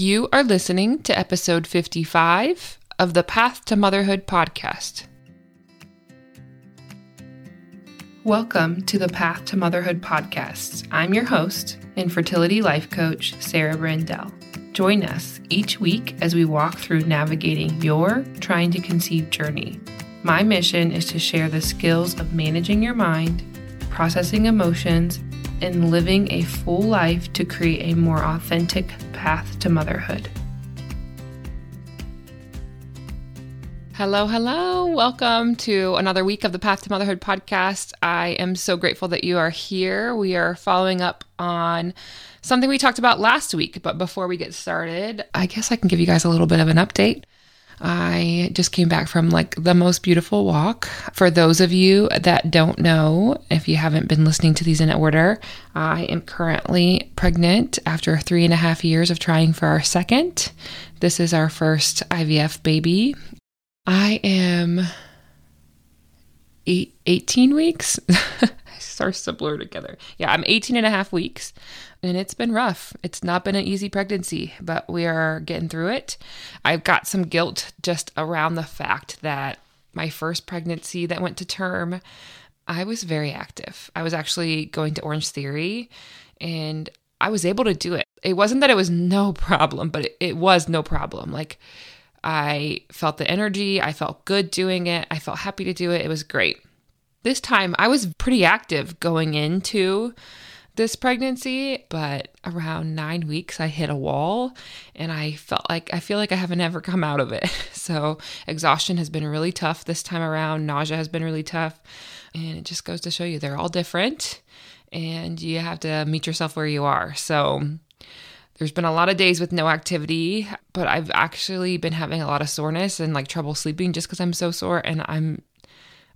You are listening to episode 55 of the Path to Motherhood podcast. Welcome to the Path to Motherhood podcast. I'm your host and fertility life coach, Sarah Brandell. Join us each week as we walk through navigating your trying to conceive journey. My mission is to share the skills of managing your mind, processing emotions, and living a full life to create a more authentic path to motherhood. Hello, hello. Welcome to another week of the Path to Motherhood podcast. I am so grateful that you are here. We are following up on something we talked about last week. But before we get started, I guess I can give you guys a little bit of an update. I just came back from like the most beautiful walk. For those of you that don't know, if you haven't been listening to these in order, I am currently pregnant after three and a half years of trying for our second. This is our first IVF baby. I am eight, 18 weeks. starts to blur together. Yeah, I'm 18 and a half weeks and it's been rough. It's not been an easy pregnancy, but we are getting through it. I've got some guilt just around the fact that my first pregnancy that went to term, I was very active. I was actually going to Orange Theory and I was able to do it. It wasn't that it was no problem, but it, it was no problem. Like, I felt the energy, I felt good doing it, I felt happy to do it. It was great. This time I was pretty active going into this pregnancy, but around nine weeks, I hit a wall and I felt like I feel like I haven't ever come out of it. So, exhaustion has been really tough this time around, nausea has been really tough. And it just goes to show you they're all different and you have to meet yourself where you are. So, there's been a lot of days with no activity, but I've actually been having a lot of soreness and like trouble sleeping just because I'm so sore. And I'm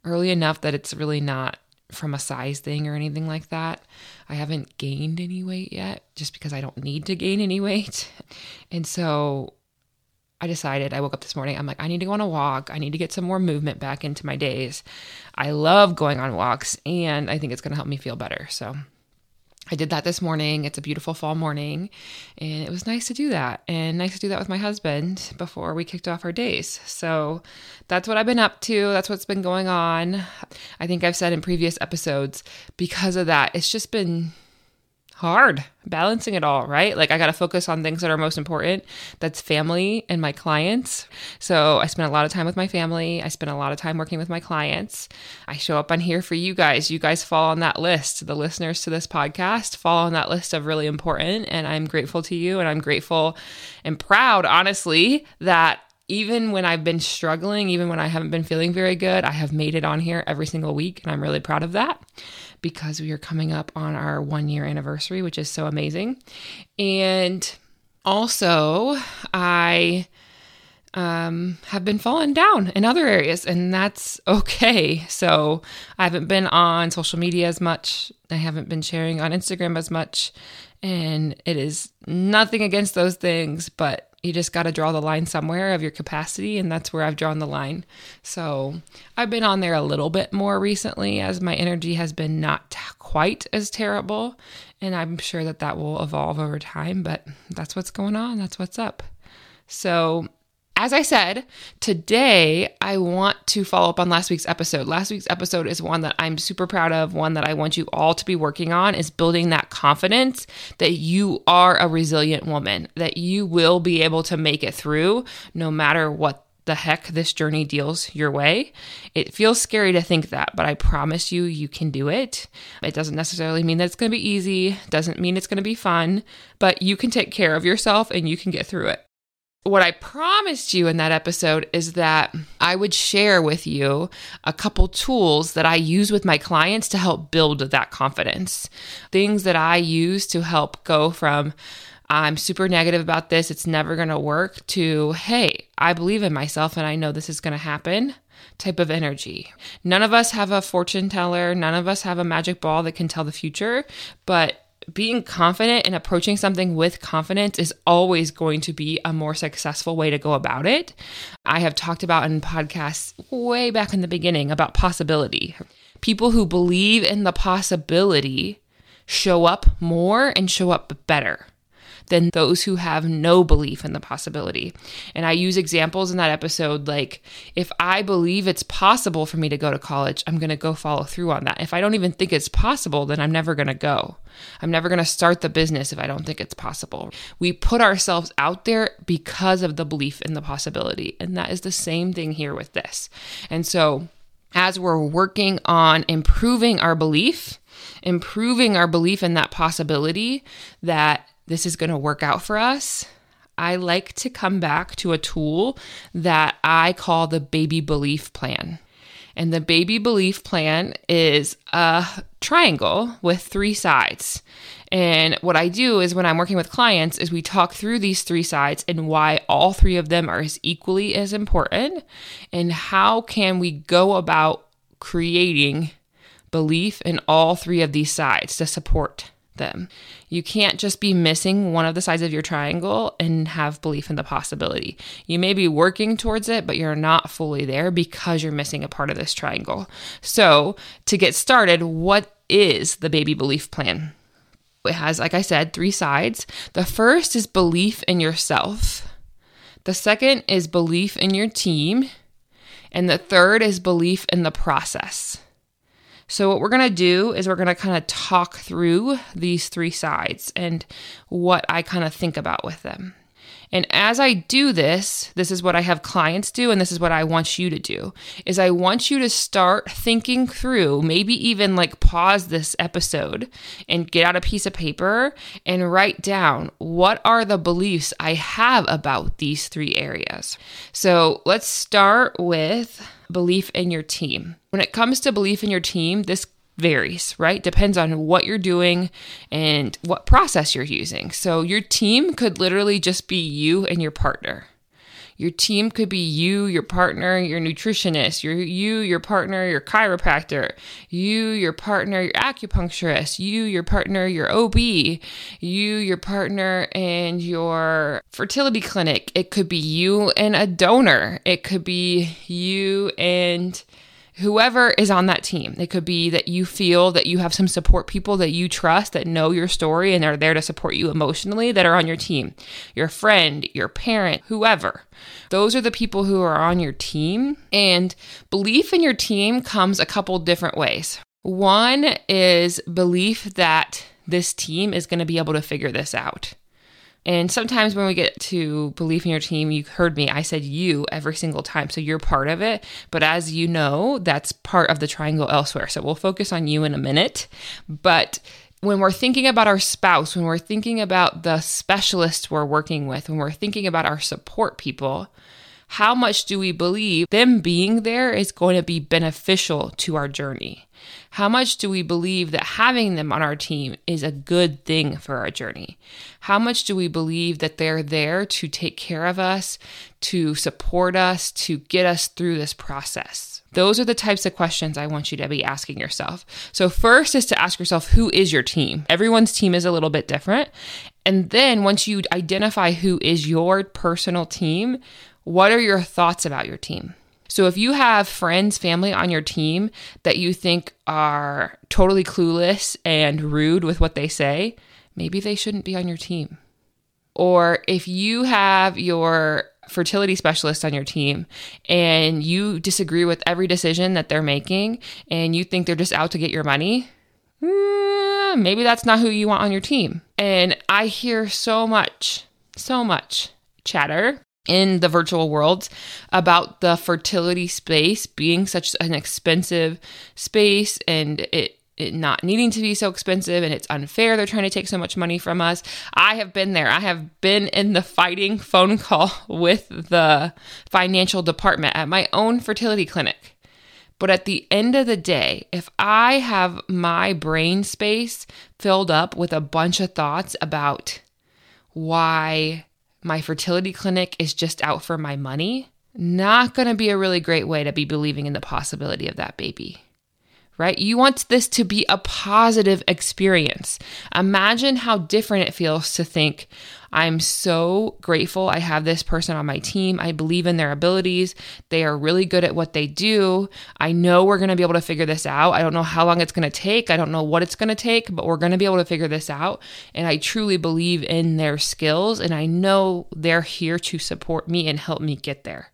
early enough that it's really not from a size thing or anything like that. I haven't gained any weight yet just because I don't need to gain any weight. And so I decided, I woke up this morning, I'm like, I need to go on a walk. I need to get some more movement back into my days. I love going on walks and I think it's going to help me feel better. So I did that this morning. It's a beautiful fall morning, and it was nice to do that. And nice to do that with my husband before we kicked off our days. So that's what I've been up to. That's what's been going on. I think I've said in previous episodes, because of that, it's just been hard balancing it all, right? Like I got to focus on things that are most important. That's family and my clients. So I spend a lot of time with my family. I spend a lot of time working with my clients. I show up on here for you guys. You guys fall on that list. The listeners to this podcast fall on that list of really important and I'm grateful to you and I'm grateful and proud honestly that even when I've been struggling, even when I haven't been feeling very good, I have made it on here every single week and I'm really proud of that because we are coming up on our one year anniversary, which is so amazing. And also, I um, have been falling down in other areas, and that's okay. So, I haven't been on social media as much, I haven't been sharing on Instagram as much, and it is nothing against those things, but you just got to draw the line somewhere of your capacity and that's where I've drawn the line. So, I've been on there a little bit more recently as my energy has been not quite as terrible and I'm sure that that will evolve over time, but that's what's going on, that's what's up. So, as I said, today I want to follow up on last week's episode. Last week's episode is one that I'm super proud of, one that I want you all to be working on is building that confidence that you are a resilient woman, that you will be able to make it through no matter what the heck this journey deals your way. It feels scary to think that, but I promise you, you can do it. It doesn't necessarily mean that it's going to be easy, doesn't mean it's going to be fun, but you can take care of yourself and you can get through it what I promised you in that episode is that I would share with you a couple tools that I use with my clients to help build that confidence. Things that I use to help go from I'm super negative about this, it's never to work, to hey, I believe in myself and I know this is to happen type of energy. None of us have a fortune teller, none of us have a magic ball that can tell the future, but being confident and approaching something with confidence is always going to be a more successful way to go about it. I have talked about in podcasts way back in the beginning about possibility. People who believe in the possibility show up more and show up better. Than those who have no belief in the possibility. And I use examples in that episode like if I believe it's possible for me to go to college, I'm going to go follow through on that. If I don't even think it's possible, then I'm never going to go. I'm never going to start the business if I don't think it's possible. We put ourselves out there because of the belief in the possibility. And that is the same thing here with this. And so, as we're working on improving our belief, improving our belief in that possibility that this is going to work out for us, I like to come back to a tool that I call the baby belief plan. And the baby belief plan is a triangle with three sides. And what I do is when I'm working with clients is we talk through these three sides and why all three of them are as equally as important and how can we go about creating belief in all three of these sides to support them. You can't just be missing one of the sides of your triangle and have belief in the possibility. You may be working towards it, but you're not fully there because you're missing a part of this triangle. So, to get started, what is the baby belief plan? It has, like I said, three sides. The first is belief in yourself, the second is belief in your team, and the third is belief in the process. So, what we're going to do is we're going to kind of talk through these three sides and what I kind of think about with them. And as I do this, this is what I have clients do and this is what I want you to do. Is I want you to start thinking through, maybe even like pause this episode and get out a piece of paper and write down what are the beliefs I have about these three areas. So, let's start with belief in your team. When it comes to belief in your team, this varies, right? Depends on what you're doing and what process you're using. So your team could literally just be you and your partner. Your team could be you, your partner, your nutritionist, your you, your partner, your chiropractor, you, your partner, your acupuncturist, you, your partner, your OB, you, your partner, and your fertility clinic. It could be you and a donor. It could be you and whoever is on that team. It could be that you feel that you have some support people that you trust that know your story and are there to support you emotionally that are on your team. Your friend, your parent, whoever. Those are the people who are on your team. And belief in your team comes a couple different ways. One is belief that this team is going to be able to figure this out. And sometimes when we get to belief in your team, you heard me, I said you every single time. So you're part of it. But as you know, that's part of the triangle elsewhere. So we'll focus on you in a minute. But when we're thinking about our spouse, when we're thinking about the specialists we're working with, when we're thinking about our support people, how much do we believe them being there is going to be beneficial to our journey? How much do we believe that having them on our team is a good thing for our journey? How much do we believe that they're there to take care of us, to support us, to get us through this process? Those are the types of questions I want you to be asking yourself. So, first is to ask yourself, who is your team? Everyone's team is a little bit different. And then once you identify who is your personal team, what are your thoughts about your team? So if you have friends, family on your team that you think are totally clueless and rude with what they say, maybe they shouldn't be on your team. Or if you have your fertility specialist on your team and you disagree with every decision that they're making and you think they're just out to get your money, hmm, maybe that's not who you want on your team. And I hear so much, so much chatter in the virtual world about the fertility space being such an expensive space and it it not needing to be so expensive and it's unfair they're trying to take so much money from us. I have been there. I have been in the fighting phone call with the financial department at my own fertility clinic. But at the end of the day, if I have my brain space filled up with a bunch of thoughts about why my fertility clinic is just out for my money, not going to be a really great way to be believing in the possibility of that baby. Right? You want this to be a positive experience. Imagine how different it feels to think, I'm so grateful I have this person on my team. I believe in their abilities. They are really good at what they do. I know we're going to be able to figure this out. I don't know how long it's going to take. I don't know what it's going to take, but we're going to be able to figure this out. And I truly believe in their skills. And I know they're here to support me and help me get there.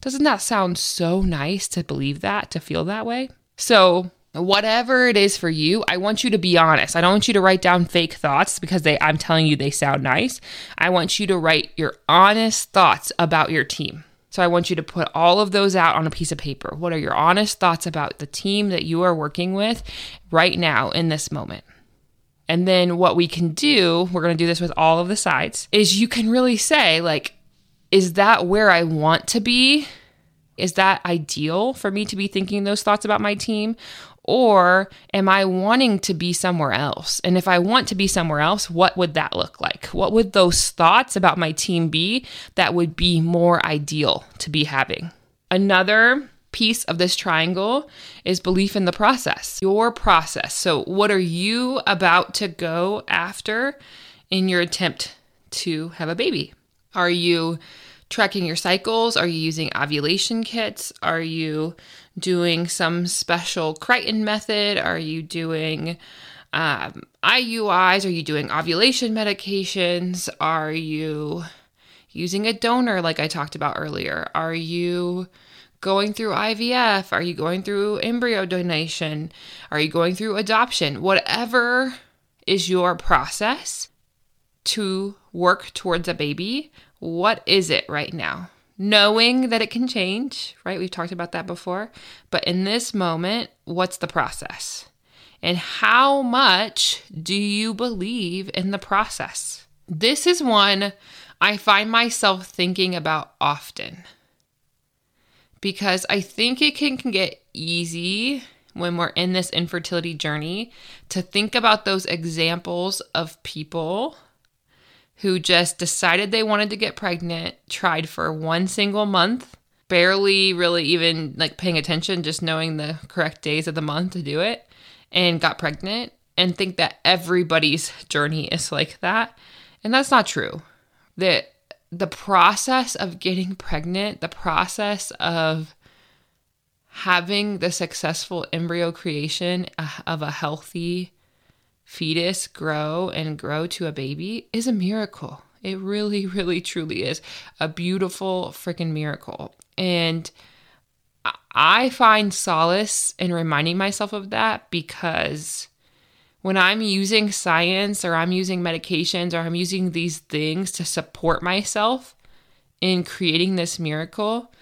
Doesn't that sound so nice to believe that, to feel that way? So, whatever it is for you, I want you to be honest. I don't want you to write down fake thoughts because they I'm telling you they sound nice. I want you to write your honest thoughts about your team. So I want you to put all of those out on a piece of paper. What are your honest thoughts about the team that you are working with right now in this moment? And then what we can do, we're going to do this with all of the sides, is you can really say like is that where I want to be? Is that ideal for me to be thinking those thoughts about my team? Or am I wanting to be somewhere else? And if I want to be somewhere else, what would that look like? What would those thoughts about my team be that would be more ideal to be having? Another piece of this triangle is belief in the process, your process. So, what are you about to go after in your attempt to have a baby? Are you tracking your cycles? Are you using ovulation kits? Are you doing some special Creighton method? Are you doing um, IUIs? Are you doing ovulation medications? Are you using a donor like I talked about earlier? Are you going through IVF? Are you going through embryo donation? Are you going through adoption? Whatever is your process to work towards a baby, what is it right now? knowing that it can change, right? We've talked about that before. But in this moment, what's the process? And how much do you believe in the process? This is one I find myself thinking about often because I think it can, can get easy when we're in this infertility journey to think about those examples of people who just decided they wanted to get pregnant, tried for one single month, barely really even like paying attention, just knowing the correct days of the month to do it, and got pregnant and think that everybody's journey is like that. And that's not true. That the process of getting pregnant, the process of having the successful embryo creation uh, of a healthy fetus grow and grow to a baby is a miracle. It really, really, truly is a beautiful freaking miracle. And I find solace in reminding myself of that because when I'm using science or I'm using medications or I'm using these things to support myself in creating this miracle,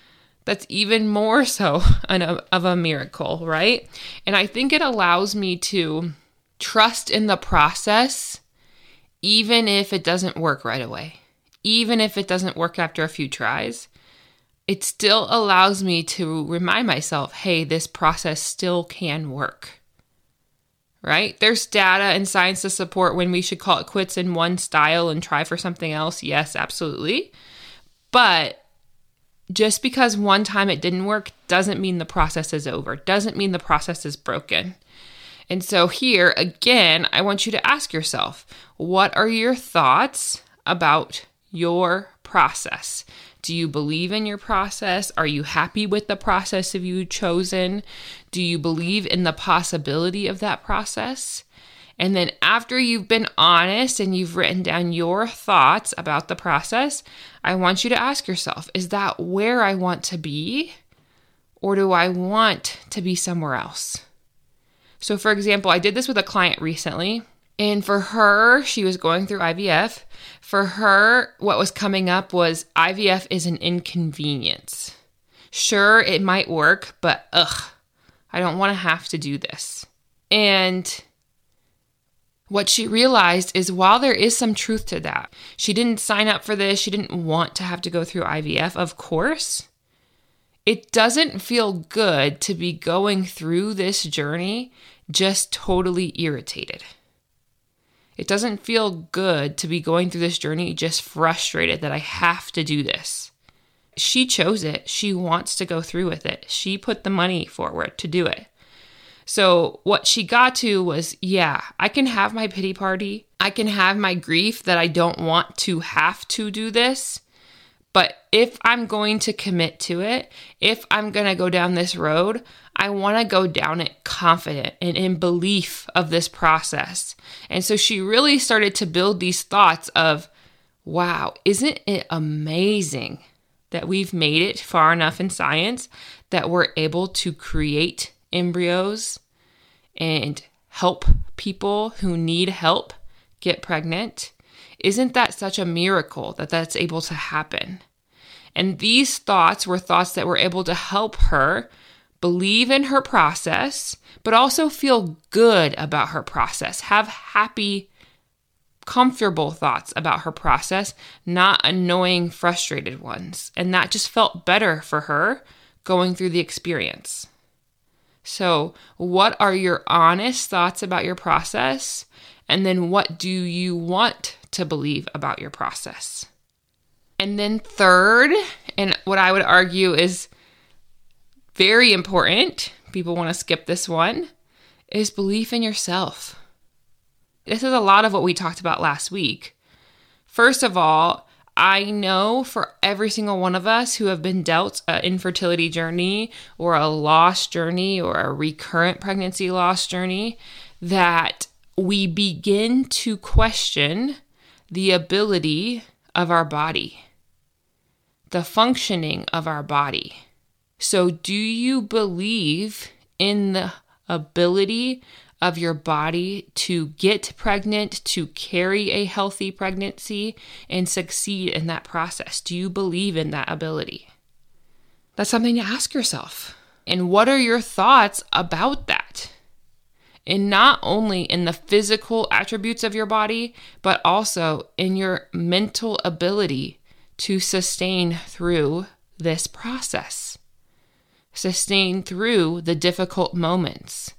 that's even more so an, of a miracle, right? And I think it allows me to trust in the process, even if it doesn't work right away, even if it doesn't work after a few tries. It still allows me to remind myself hey, this process still can work. Right? There's data and science to support when we should call it quits in one style and try for something else. Yes, absolutely. But just because one time it didn't work doesn't mean the process is over, doesn't mean the process is broken. And so, here again, I want you to ask yourself what are your thoughts about your process? Do you believe in your process? Are you happy with the process have you chosen? Do you believe in the possibility of that process? And then, after you've been honest and you've written down your thoughts about the process, I want you to ask yourself is that where I want to be? Or do I want to be somewhere else? So, for example, I did this with a client recently, and for her, she was going through IVF. For her, what was coming up was IVF is an inconvenience. Sure, it might work, but ugh, I don't want to have to do this. And what she realized is while there is some truth to that, she didn't sign up for this, she didn't want to have to go through IVF, of course. It doesn't feel good to be going through this journey just totally irritated. It doesn't feel good to be going through this journey just frustrated that I have to do this. She chose it. She wants to go through with it. She put the money forward to do it. So, what she got to was yeah, I can have my pity party. I can have my grief that I don't want to have to do this. But if I'm going to commit to it, if I'm going to go down this road, I want to go down it confident and in belief of this process. And so she really started to build these thoughts of, wow, isn't it amazing that we've made it far enough in science that we're able to create embryos and help people who need help get pregnant? Isn't that such a miracle that that's able to happen? And these thoughts were thoughts that were able to help her believe in her process, but also feel good about her process, have happy, comfortable thoughts about her process, not annoying, frustrated ones. And that just felt better for her going through the experience. So, what are your honest thoughts about your process? And then, what do you want to believe about your process? And then, third, and what I would argue is very important, people want to skip this one, is belief in yourself. This is a lot of what we talked about last week. First of all, I know for every single one of us who have been dealt an infertility journey or a loss journey or a recurrent pregnancy loss journey that we begin to question the ability of our body, the functioning of our body. So, do you believe in the ability of your body to get pregnant, to carry a healthy pregnancy, and succeed in that process? Do you believe in that ability? That's something to ask yourself. And what are your thoughts about that? And not only in the physical attributes of your body, but also in your mental ability to sustain through this process sustain through the difficult moments,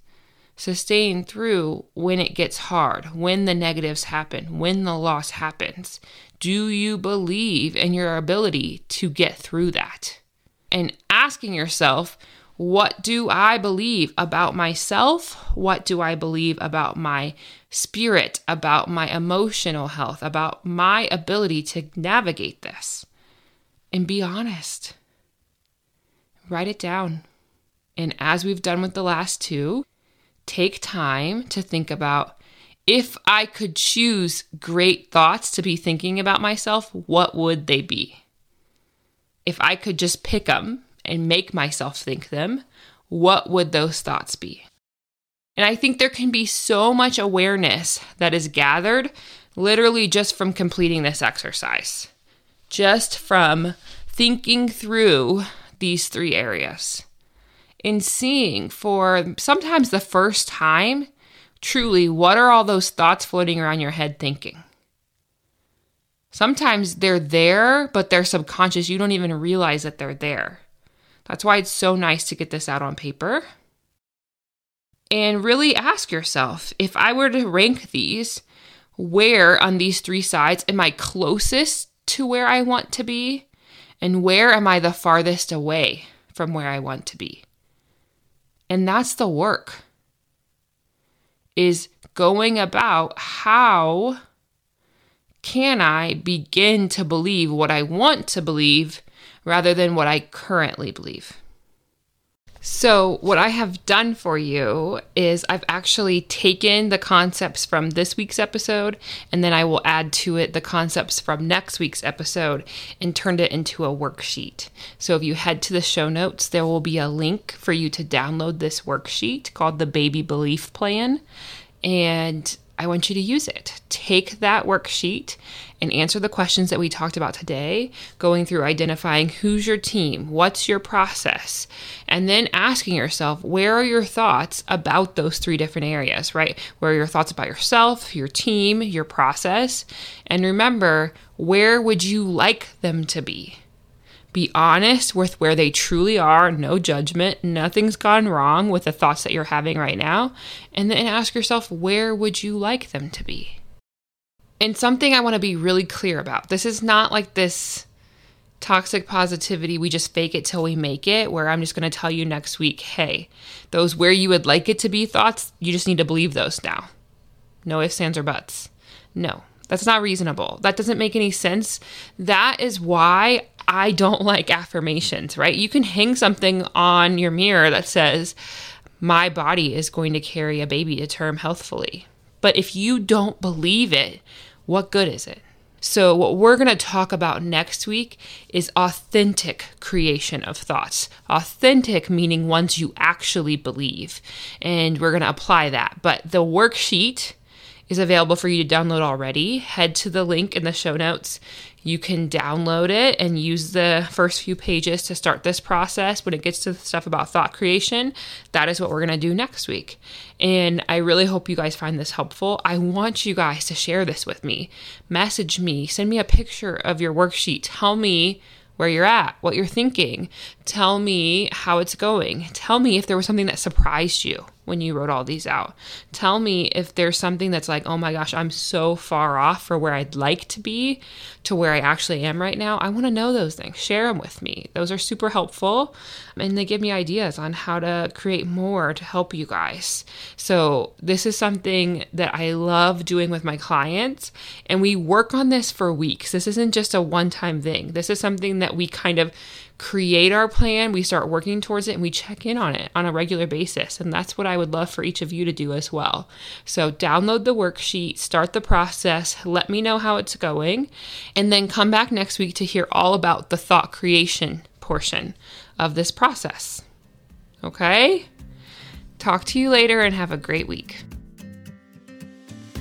sustain through when it gets hard, when the negatives happen, when the loss happens. Do you believe in your ability to get through that? And asking yourself, what do I believe about myself? What do I believe about my spirit, about my emotional health, about my ability to navigate this? And be honest write it down. And as we've done with the last two, take time to think about if I could choose great thoughts to be thinking about myself, what would they be? If I could just pick them and make myself think them, what would those thoughts be? And I think there can be so much awareness that is gathered literally just from completing this exercise, just from thinking through these three areas. In seeing for sometimes the first time, truly, what are all those thoughts floating around your head thinking? Sometimes they're there, but they're subconscious. You don't even realize that they're there. That's why it's so nice to get this out on paper. And really ask yourself if I were to rank these, where on these three sides am I closest to where I want to be? And where am I the farthest away from where I want to be? And that's the work is going about how can I begin to believe what I want to believe rather than what I currently believe. So, what I have done for you is I've actually taken the concepts from this week's episode and then I will add to it the concepts from next week's episode and turned it into a worksheet. So, if you head to the show notes, there will be a link for you to download this worksheet called the Baby Belief Plan. And I want you to use it. Take that worksheet and answer the questions that we talked about today, going through identifying who's your team, what's your process, and then asking yourself, where are your thoughts about those three different areas, right? Where are your thoughts about yourself, your team, your process? And remember, where would you like them to be? Be honest with where they truly are, no judgment, nothing's gone wrong with the thoughts that you're having right now. And then ask yourself, where would you like them to be? And something I want to be really clear about this is not like this toxic positivity, we just fake it till we make it, where I'm just going to tell you next week, hey, those where you would like it to be thoughts, you just need to believe those now. No ifs, ands, or buts. No, that's not reasonable. That doesn't make any sense. That is why I don't like affirmations, right? You can hang something on your mirror that says, my body is going to carry a baby to term healthfully. But if you don't believe it, what good is it? So, what we're going to talk about next week is authentic creation of thoughts. Authentic meaning ones you actually believe. And we're going to apply that. But the worksheet is available for you to download already. Head to the link in the show notes. You can download it and use the first few pages to start this process. When it gets to the stuff about thought creation, that is what we're going to do next week. And I really hope you guys find this helpful. I want you guys to share this with me. Message me, send me a picture of your worksheet. Tell me where you're at, what you're thinking. Tell me how it's going. Tell me if there was something that surprised you when you wrote all these out. Tell me if there's something that's like, oh my gosh, I'm so far off for where I'd like to be to where I actually am right now. I want to know those things. Share them with me. Those are super helpful and they give me ideas on how to create more to help you guys. So, this is something that I love doing with my clients and we work on this for weeks. This isn't just a one time thing. This is something that we kind of create our plan, we start working towards it, and we check in on it on a regular basis. And that's what I would love for each of you to do as well. So, download the worksheet, start the process, let me know how it's going, and then come back next week to hear all about the thought creation portion of this process. Okay? Talk to you later and have a great week.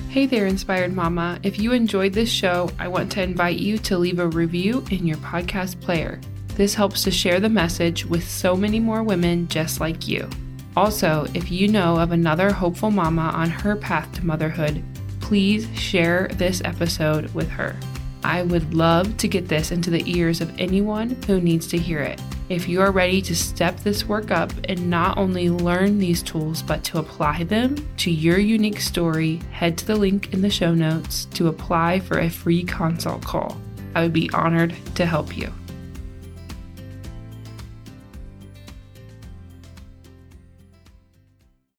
Hey there, Inspired Mama. If you enjoyed this show, I want to invite you to leave a review in your podcast player. This helps to share the message with so many more women just like you. Also, if you know of another hopeful mama on her path to motherhood, please share this episode with her. I would love to get this into the ears of anyone who needs to hear it. If you are ready to step this work up and not only learn these tools, but to apply them to your unique story, head to the link in the show notes to apply for a free consult call. I would be honored to help you.